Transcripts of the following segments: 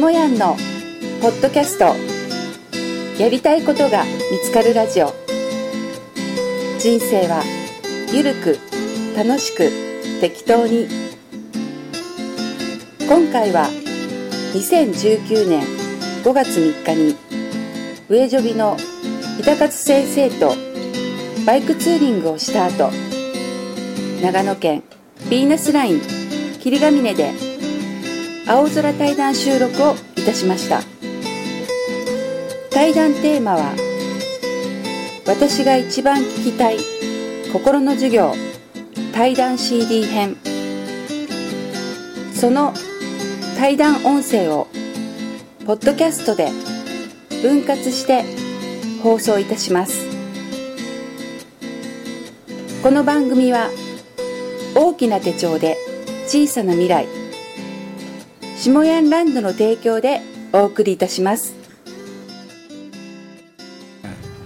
下やんのポッドキャスト。やりたいことが見つかるラジオ。人生はゆるく楽しく適当に。今回は2019年5月3日に上ジョビの板勝先生とバイクツーリングをした後長野県ヴィーナスライン霧ヶ峰で青空対談収録をいたしました。対談テーマは私が一番聞きたい心の授業対談 CD 編。その対談音声をポッドキャストで分割して放送いたします。この番組は大きな手帳で小さな未来下ヤンランドの提供でお送りいたします。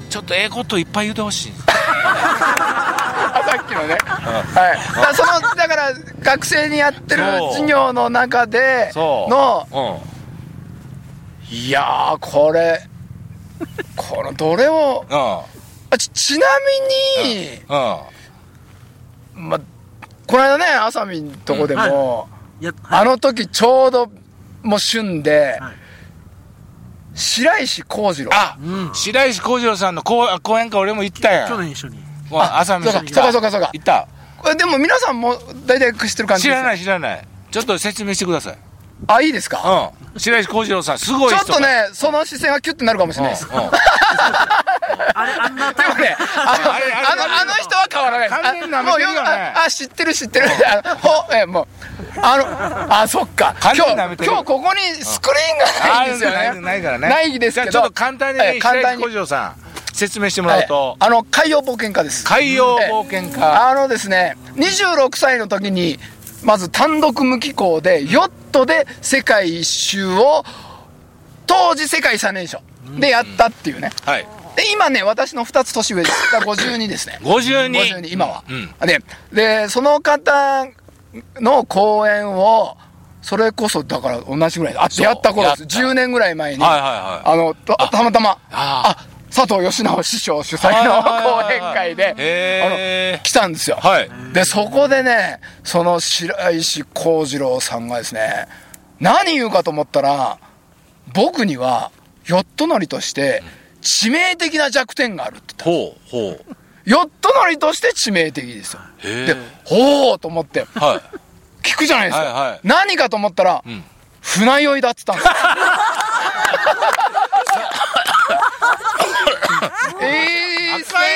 ちょっとええこといっぱい言うてほしい。さっきのね、はい、だからそのだから学生にやってる授業の中でそう。のうん。いやーこれこのどれをうん。あちちなみに、うん。ま、この間ねあさみんとこでも、やはいあの時ちょうどもう旬で、はい。白石浩二郎。あ、うん。白石浩二郎さんの講講演会俺も行ったやん。去年一緒に。朝見そうかそうかそうかそうか。行った？これでも皆さんも大体知ってる感じ知らない知らない。ちょっと説明してください。あいいですか、うん。白石浩二郎さんすごい人。ちょっとねその視線がキュッてなるかもしれないです、うん。うん。あれあんなでもね、あの、あの、あの人は変わらない。です。完全に舐めてるよね。あもうあ、あ知ってる知ってる。ほ、え、もう、あの、あ、そっか。完今日、今日ここにスクリーンがないんですよね。ないからねないですけど。ちょっと簡単にねえ簡単に白石浩。二郎さん説明してもらうとはいあの、海洋冒険家です。海洋冒険家あのですね、26歳の時に、まず単独無寄港で、ヨットで世界一周を、当時世界最年少でやったっていうね。はいで、今ね、私の2つ年上です。だから52ですね。52 52今は、うんででその方の講演をそれこそだから同じぐらいあやった頃です。やった。10年ぐらい前に、はいはいはい。あのたたまたまああ佐藤義直師匠主催の講演会でへあの来たんですよ、はい。でそこでねその白石浩二郎さんがですね何言うかと思ったら僕にはヨット乗りとして致命的な弱点があるって言ったほうほうヨット乗りとして致命的ですよ。で、ほーと思って、はい。聞くじゃないですか。はいはい。何かと思ったら、ん。船酔いだっつったんですよ。えー、それ。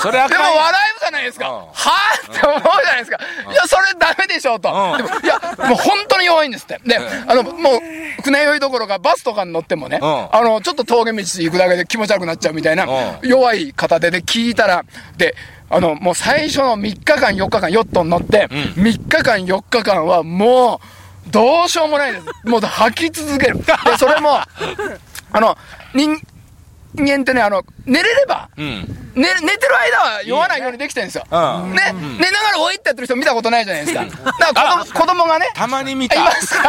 それでも笑うじゃないですか？うんはぁ？って思うじゃないですか。いや、それダメでしょうと。うんでも、いや、もう本当に弱いんですって。で、あの、もう、船酔いどころかバスとかに乗ってもね、うんあの、ちょっと峠道行くだけで気持ち悪くなっちゃうみたいな、う弱い方でで聞いたら、で、あの、もう最初の3日間、4日間、ヨットに乗って、3日間、4日間はもう、どうしようもないです。もう吐き続ける。で、それも、あの、人、人間ってね、あの、寝れれば、うん。寝寝てる間は酔わないようにできてるんですよ。うん。ね、寝ながらおいってやってる人見たことないじゃないですか。だから子供子供がね、たまに見あいまたすか？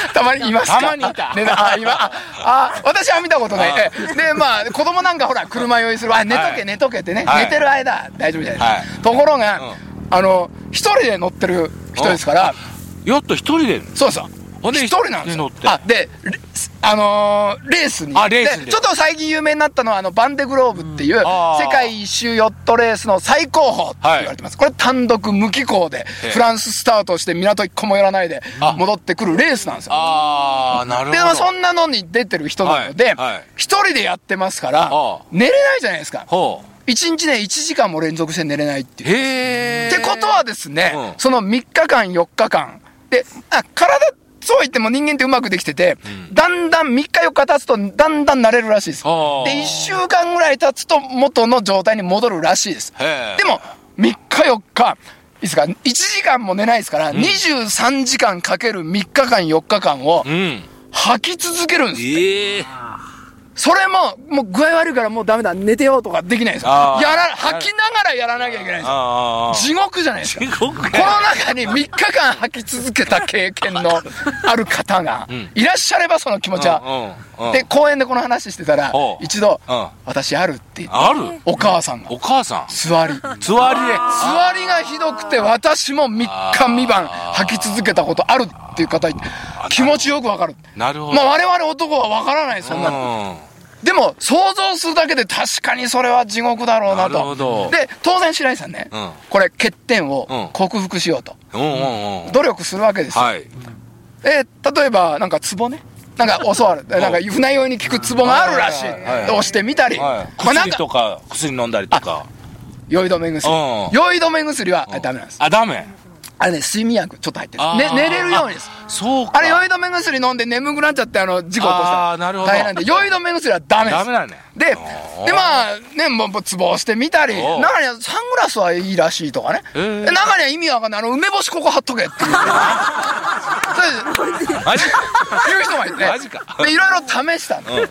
たまにいますか？たまにいた。ね、あ、今、あ、あ私は見たことない。で、まあ、子供なんかほら、車酔いする。あ、寝とけ、はい寝とけってね。はい。寝てる間、大丈夫じゃないですか。はところが、うん。あの、一人で乗ってる人ですから、ヨット一人で。そうですよ。ほんで一人なんですよ。あ、で、レあのーレースに。あレースでちょっと最近有名になったのは、あの、バンデグローブっていう、あー。世界一周ヨットレースの最高峰って言われてます。これ単独無寄港でええ、フランススタートして港一個も寄らないであ、戻ってくるレースなんですよ。ああなるほで、どまあ、そんなのに出てる人なのではい。はい、一人でやってますからあ、寝れないじゃないですか。ほ一日ね、1時間も連続して寝れないっていう。ってことはですね、うん。その3日間、4日間、で、あ、体、そう言っても人間ってうまくできてて、だんだん3日4日経つと、だんだん慣れるらしいです。で、あー1週間ぐらい経つと元の状態に戻るらしいです。でも、3日4日、いいですか、1時間も寝ないですから、23時間かける3日間4日間をうん吐き続けるんです。ええそれも、もう具合悪いからもうダメだ、寝てようとかできないんですよ。やら、吐きながらやらなきゃいけないんですよ。地獄じゃないですか。地獄この中に3日間吐き続けた経験の ある方がいらっしゃればその気持ちは。で、公園でこの話してたら一度うん、私あるって言って、ある？お母さんがお母さん？座り。座りで。座りがひどくて私も3日3晩吐き続けたことあるっていう方気持ちよくわかる。なるほど。まあ我々男はわからない、そんなの。でも想像するだけで確かにそれは地獄だろうなと。で、当然白井さんねうん、これ欠点うんを克服しようと。うん。努力するわけですよ。はい。え例えばなんかツボね。なんか教わる。なんか船酔いに効くツボがあるらしい。押してみたり。はい。まあなんか薬とか、薬飲んだりとか。酔い止め薬うん。酔い止め薬はダメなんです。あ、ダメ。あれね、睡眠薬ちょっと入ってる。ね、寝れるようにです。そうか。あれ酔い止め薬飲んで眠くなっちゃってあの事故起こしたらあーなるほど。大変なんで酔い止め薬はダメです。ダメだね。ででまあねもうもうツボをしてみたり中にはサングラスはいいらしいとかね、えー。で中には意味わかんないあの梅干しここ貼っとけっていう。マジいう人がいて。マジか。でいろいろ試したの、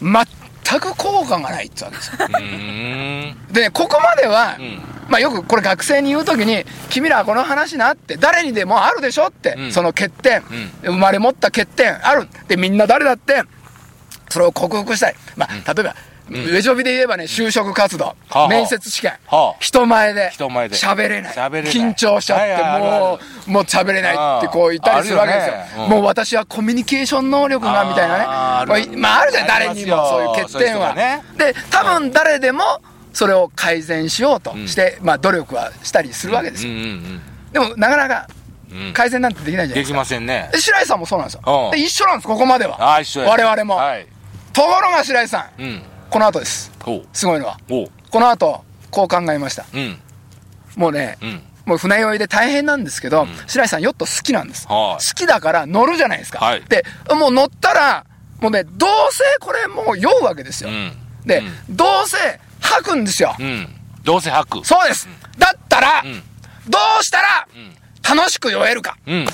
全く効果がないってわけですよ。でねここまでは、んまあよくこれ学生に言う時に「君らはこの話な」って誰にでもあるでしょって、うん。その欠点、生まれ持った欠点ある。でみんな誰だってそれを克服したい。まあ例えば、上ジョビで言えばね就職活動、面接試験、はあ。人前で。人前で。喋れない。緊張しちゃって、もうもう喋れないってこう言ったりするわけですよ。よね。うん。もう私はコミュニケーション能力がみたいなね。あまあまああるじゃん。あ誰にもそういう欠点は。ね。で多分誰でもそれを改善しようとして、まあ努力はしたりするわけですよ、でもなかなか。改善なんてできないじゃないでかですきませんねで。白井さんもそうなんですよ一緒なんですここまではああ、一緒や。我々も、はい。ところが白井さんうん。この後です。すごいのは。この後こう考えましたうん。もうね、うん。もう船酔いで大変なんですけど、白井さんヨット好きなんです、はい好きだから乗るじゃないですか、はいでもう乗ったらもうねどうせこれもう酔うわけですよ、うん。で、どうせ吐くんですよ、うん。どうせ吐く。そうです、だったら、んどうしたら楽しく酔えるか、うん。ど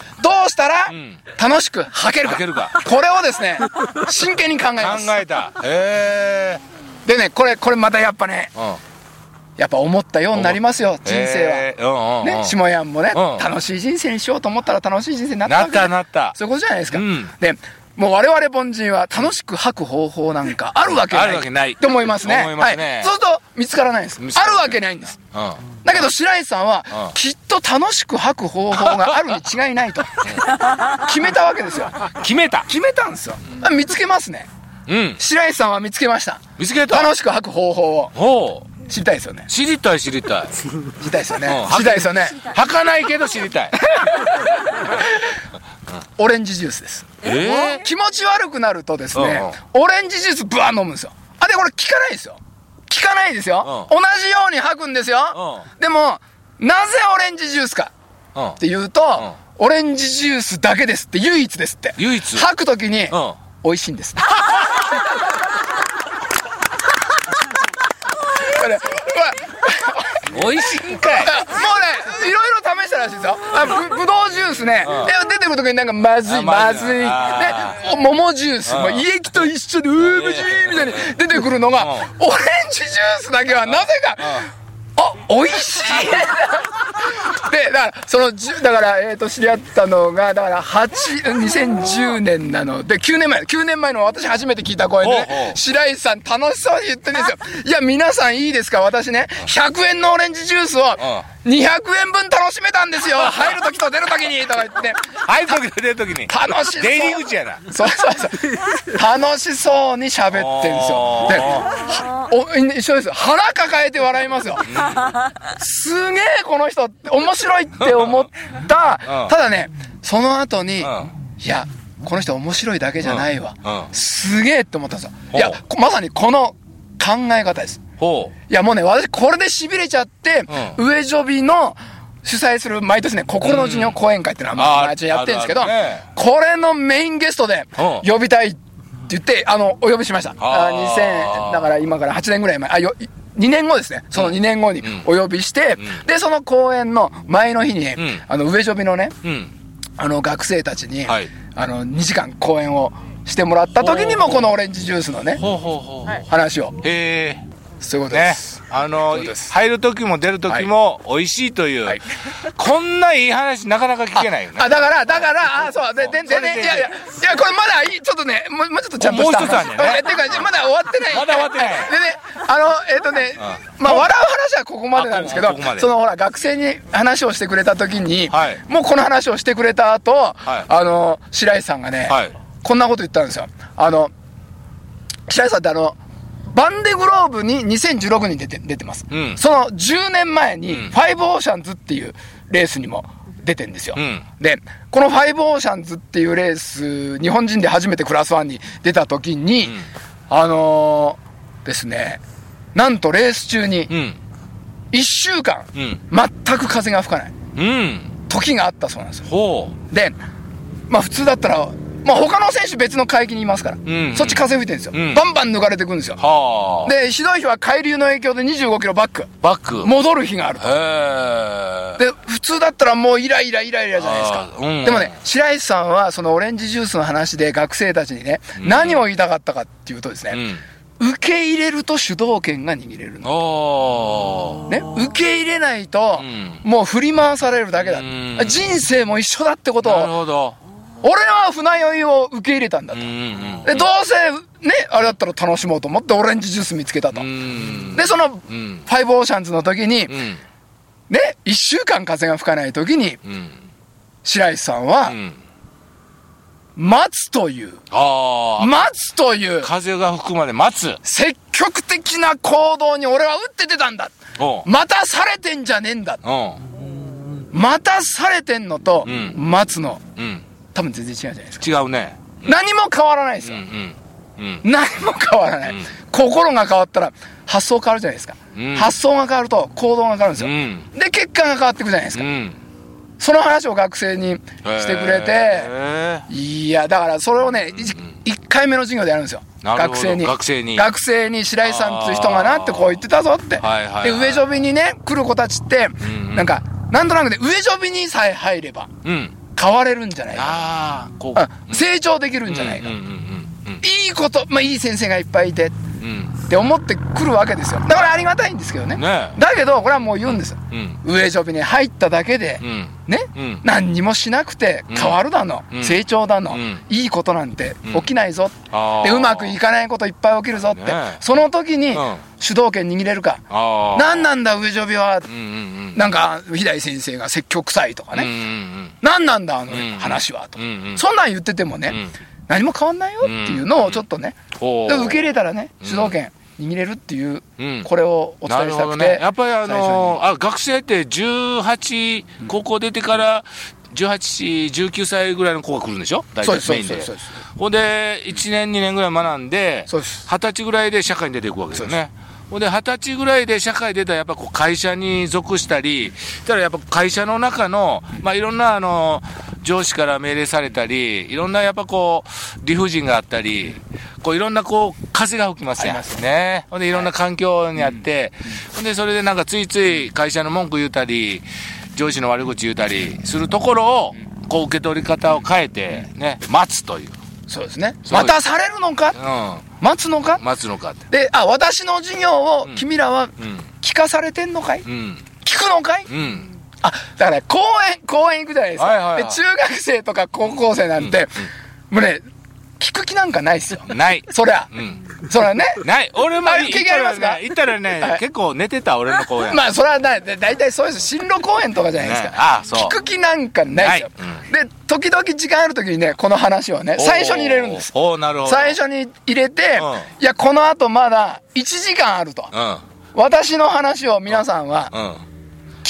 うしたらん楽しく吐けるかるかこれをですね真剣に考え考ますえた。へえ。でねこれこれまたやっぱねうん。やっぱ思ったようになりますよ人生は。ね、下山もね、うん楽しい人生にしようと思ったら楽しい人生になったなったなった。そういうことじゃないですか。うんで、もう我々凡人は楽しく吐く方法なんかあるわけない。あるわけないと思いますね。思いますねはい。そうすると見つからないんです。あるわけないんです。うん。だけど白石さんはうん、きっと楽しく吐く方法があるに違いないと。決めたわけですよ。決めた。決めたんですよ。あ見つけますね。うん。白石さんは見つけました。見つけた。楽しく吐く方法をほう。知りたいですよね。知りたい知りたい。知りたいですよねうん。知りたいですよね。吐かないけど知りたい。オレンジジュースです。ええ。気持ち悪くなるとですね、うオレンジジュースブワー飲むんですよ。あ、で、これ効かないですよ。効かないですよ。う同じように吐くんですよ。うでも、なぜオレンジジュースかうんっていうと、オレンジジュースだけですって唯一ですって。唯一？吐くときに、うん。美味しいんです。これ美味しいんかい。もうね、いろいろ試したらしいですよ。あぶぶどうジュースね、いや出てくるときになんかまずい、あままずい。で桃ジュース、もう胃液と一緒で、うーむじーみたいに出てくるのが、うん。オレンジジュースだけはなぜか、あ、美味しい。で、だから、その、だから、えっ、と、知り合ったのが、だから、8、2010年なの。で、9年前、9年前の私初めて聞いた声でね、う白石さん楽しそうに言ってるんですよ。いや、皆さんいいですか？私ね、100円のオレンジジュースを、200円分楽しめたんですよ入るときと出るときにとか言って。入る時と出る時に。楽しそう出入り口やな。そうそうそう。楽しそうに喋ってんですよ。で、はお一緒ですよ。腹抱えて笑いますよ。すげえこの人面白いって思った。うんただね、その後に、うんいや、この人面白いだけじゃないわ。すげえって思ったんですよ。いや、こまさにこの考え方です。ほいやもうね、私これで痺れちゃって、う上ジョビの主催する毎年ね、心の授業講演会っていうのはまああー毎年やってるんですけど、あるあるね。これのメインゲストでうん。呼びたいって言って、あの、お呼びしました。ああー2000、だから今から8年ぐらい前、あ、よ、2年後ですね。その2年後にお呼びして、で、その講演の前の日に、ん。あの、上ジョビのね、う。うん。あの学生たちに、はい。あの2時間講演をしてもらった時にもこのオレンジジュースのねほうほうほう。話を。へえそういうことでね。す、あの入る時も出る時も美味しいという、はい。こんないい話なかなか聞けないよね。あだからだからあそうでででででいやいやいやこれまだいいちょっとねもうもうちょっとちゃんとしたもう一つあんね。んねえてかまだ終わってない。まだ終わってない。でねあのえっ、とねまあ笑う話はここまでなんですけどあここそのほら学生に話をしてくれた時に、はい。もうこの話をしてくれた後、はい。あの白石さんがね、はい。こんなこと言ったんですよ。あの白石さんってあのバンデグローブに2016に出て出てます、うん。その10年前にうん。 Five Oceans っていうレースにも出てんですよ、うん。でこの Five Oceans っていうレース日本人で初めてクラスワンに出た時に、ん。あのーですねなんとレース中にうん。1週間うん。全く風が吹かないうん。時があったそうなんですよ。ほでまあ普通だったらまあ他の選手別の海域にいますから、ん。そっち風吹いてるんですよ、うん。バンバン抜かれてくんですよ。でひどい日は海流の影響で25キロバック。バック。戻る日があるで普通だったらもうイライライライラじゃないですか。うん。でもね白石さんはそのオレンジジュースの話で学生たちにね、何を言いたかったかっていうとですね、うん。受け入れると主導権が握れるの、ね、受け入れないと、うん。もう振り回されるだけだ、うん。人生も一緒だってことなるをほど俺は船酔いを受け入れたんだと、でどうせねあれだったら楽しもうと思ってオレンジジュース見つけたと、うん。でその、うん。ファイブオーシャンズの時に、うん。ね1週間風が吹かない時にうん。白石さんは、うん。待つという。待つという。風が吹くまで待つ。積極的な行動に俺は打って出たんだ。待たされてんじゃねえんだ。待たされてんのと、うん。待つの。うん多分全然違うじゃないですか。違うね。何も変わらないですよ、うんうんうん。何も変わらない、うん。心が変わったら発想変わるじゃないですか、うん。発想が変わると行動が変わるんですよ、うん。で結果が変わっていくじゃないですか、うん。その話を学生にしてくれて、へいやだからそれをね、1回目の授業でやるんですよ。学生に。学生に。学生に白井さんっていう人がなってこう言ってたぞって、はいはいはいで上ジョビにね来る子たちって、うんうん。なんかなんとなくね上ジョビにさえ入ればえうん変われるんじゃないか、成長できるんじゃないか、いいこと、まあ、いい先生がいっぱいいてって思ってくるわけですよ。だからありがたいんですけどね。ねだけどこれはもう言うんですよ、うん。上ジョビに入っただけで、うん。ね、うん。何にもしなくて変わるだの、うん。成長だの、うん。いいことなんてうん。起きないぞ、でうまくいかないこといっぱい起きるぞって、ねえ。その時にうん。主導権握れるか、何なんだ上ジョビは、うんうんうん。なんか肥大先生が説教臭いとかうんうね、ん。何なんだあのうん。話はと、うんうん。そんなん言っててもね、うん何も変わんないよっていうのをちょっとね、ほう。で受け入れたらねうん。主導権握れるっていう、うん。これをお伝えしたくて、ね。やっぱりあのあ学生って18高校出てから1819歳ぐらいの子が来るんでしょ？大体メインで。ほんで1年2年ぐらい学んでそうです。二十歳ぐらいで社会に出ていくわけですよね。ほんで二十歳ぐらいで社会出たらやっぱこう会社に属したりしたらやっぱ会社の中の、まあ、いろんなあの上司から命令されたりいろんなやっぱこう理不尽があったりこういろんなこう風が吹きますやん。ね。ほんでいろんな環境にあって、ほんでそれでなんかついつい会社の文句言うたり上司の悪口言うたりするところをこう受け取り方を変えてね待つという、そうですね。そう待たされるのか？う待つのか？ん、待つのかって。であ私の授業をうん君らはうん。聞かされてんのかい？うん。聞くのかい？うんあだから公園公園行くじゃないですか、はいはいはい。で中学生とか高校生なんて、もうね聞く気なんかないっすよ。ない。そりゃ。うん。そりゃね。ない。俺もあ行経験ありますか？行ったらね、はい。結構寝てた俺の公園、まあそれはない。だ大体そうです。進路公園とかじゃないですか、ね。ああそう。聞く気なんかないですよ、で時々時間ある時にねこの話をね最初に入れるんです。おーおーなるほど。最初に入れて、うん。いやこのあとまだ1時間あると。うん。私の話を皆さんはうん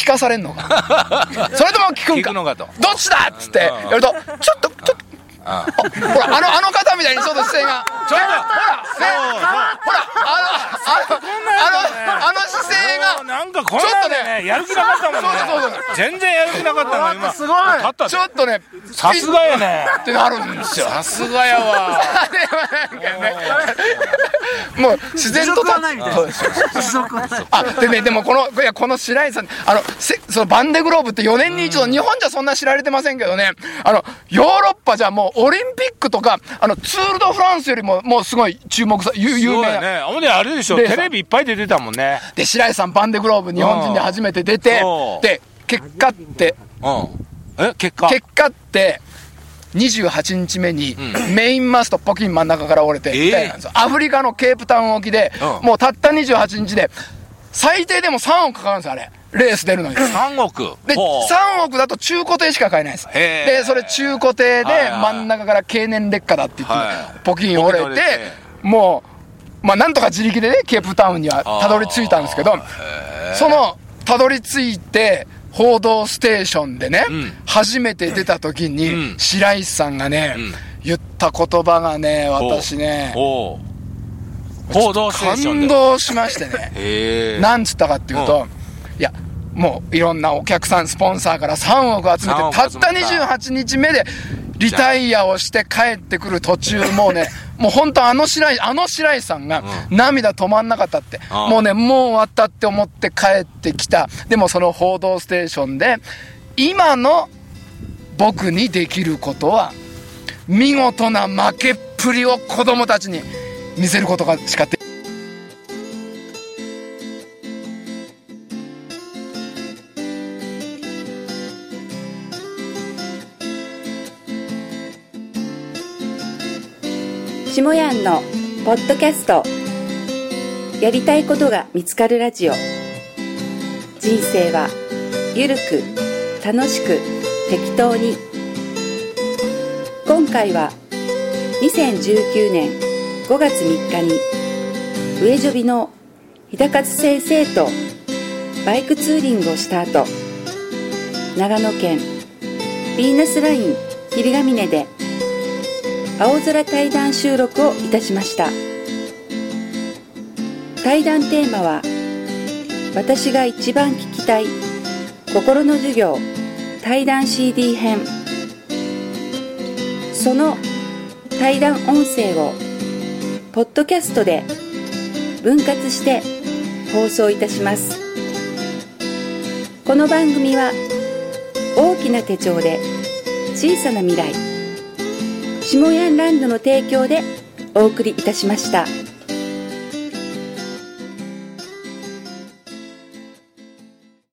聞かされんのか。それとも聞くんか。のかと。どっちだっつってうん。やるとちょっとちょっと。あほらあのあの方みたいにちょっと姿勢がちょっとほらねほらあのあのあのあの姿勢がなんかこんちょっなんでとねやる気なかったもんねそうそうそう全然やる気なかったの今すごい勝ったちょっとねさすがやねってなるんですよさすがやわあれはなんかねもう自然と持続はないみたいなあでねでもこのいやこの白井さんあのせそのバンデグローブって4年に一度、日本じゃそんな知られてませんけどねあのヨーロッパじゃもうオリンピックとかあのツール・ド・フランスよりももうすごい注目さ有有名な、やね。ほんであれでしょ。でテレビいっぱい出てたもんね。で白井さんバンデグローブ日本人で初めて出てうん。で結果ってうん。え？結果？結果って28日目にメインマストポキン真ん中から折れてえ？えみたいなんですよ。アフリカのケープタウン沖でうん。もうたった28日で最低でも3億かかるんですよあれレース出るのに。3億。でほう。3億だと中古艇しか買えないですでそれ中古艇で真ん中から経年劣化だって言って、はい。ポキン折れてポキン折れて。もうまあなんとか自力でねケープタウンにはたどり着いたんですけどそのたどり着いて報道ステーションでね、ん。初めて出た時に、うん。白石さんがね、ん。言った言葉がね私ね報道ステーションで。感動しましてね。なんつったかっていうと、いやもういろんなお客さんスポンサーから3億集めて3億た。ったた28日目でリタイアをして帰ってくる途中もうねもう本当あの白井あの白井さんが涙止まんなかったって、うん。もうねもう終わったって思って帰ってきた。でもその「報道ステーション」で今の僕にできることは見事な負けっぷりを子供たちに見せることがしかで下やんのポッドキャスト。やりたいことが見つかるラジオ。人生はゆるく楽しく適当に。今回は2019年5月3日に上ジョビの日高津先生とバイクツーリングをした後長野県ヴィーナスライン霧ヶ峰で青空対談収録をいたしました。対談テーマは私が一番聞きたい心の授業対談 CD 編。その対談音声をポッドキャストで分割して放送いたします。この番組は大きな手帳で小さな未来下ヤンランドの提供でお送りいたしました。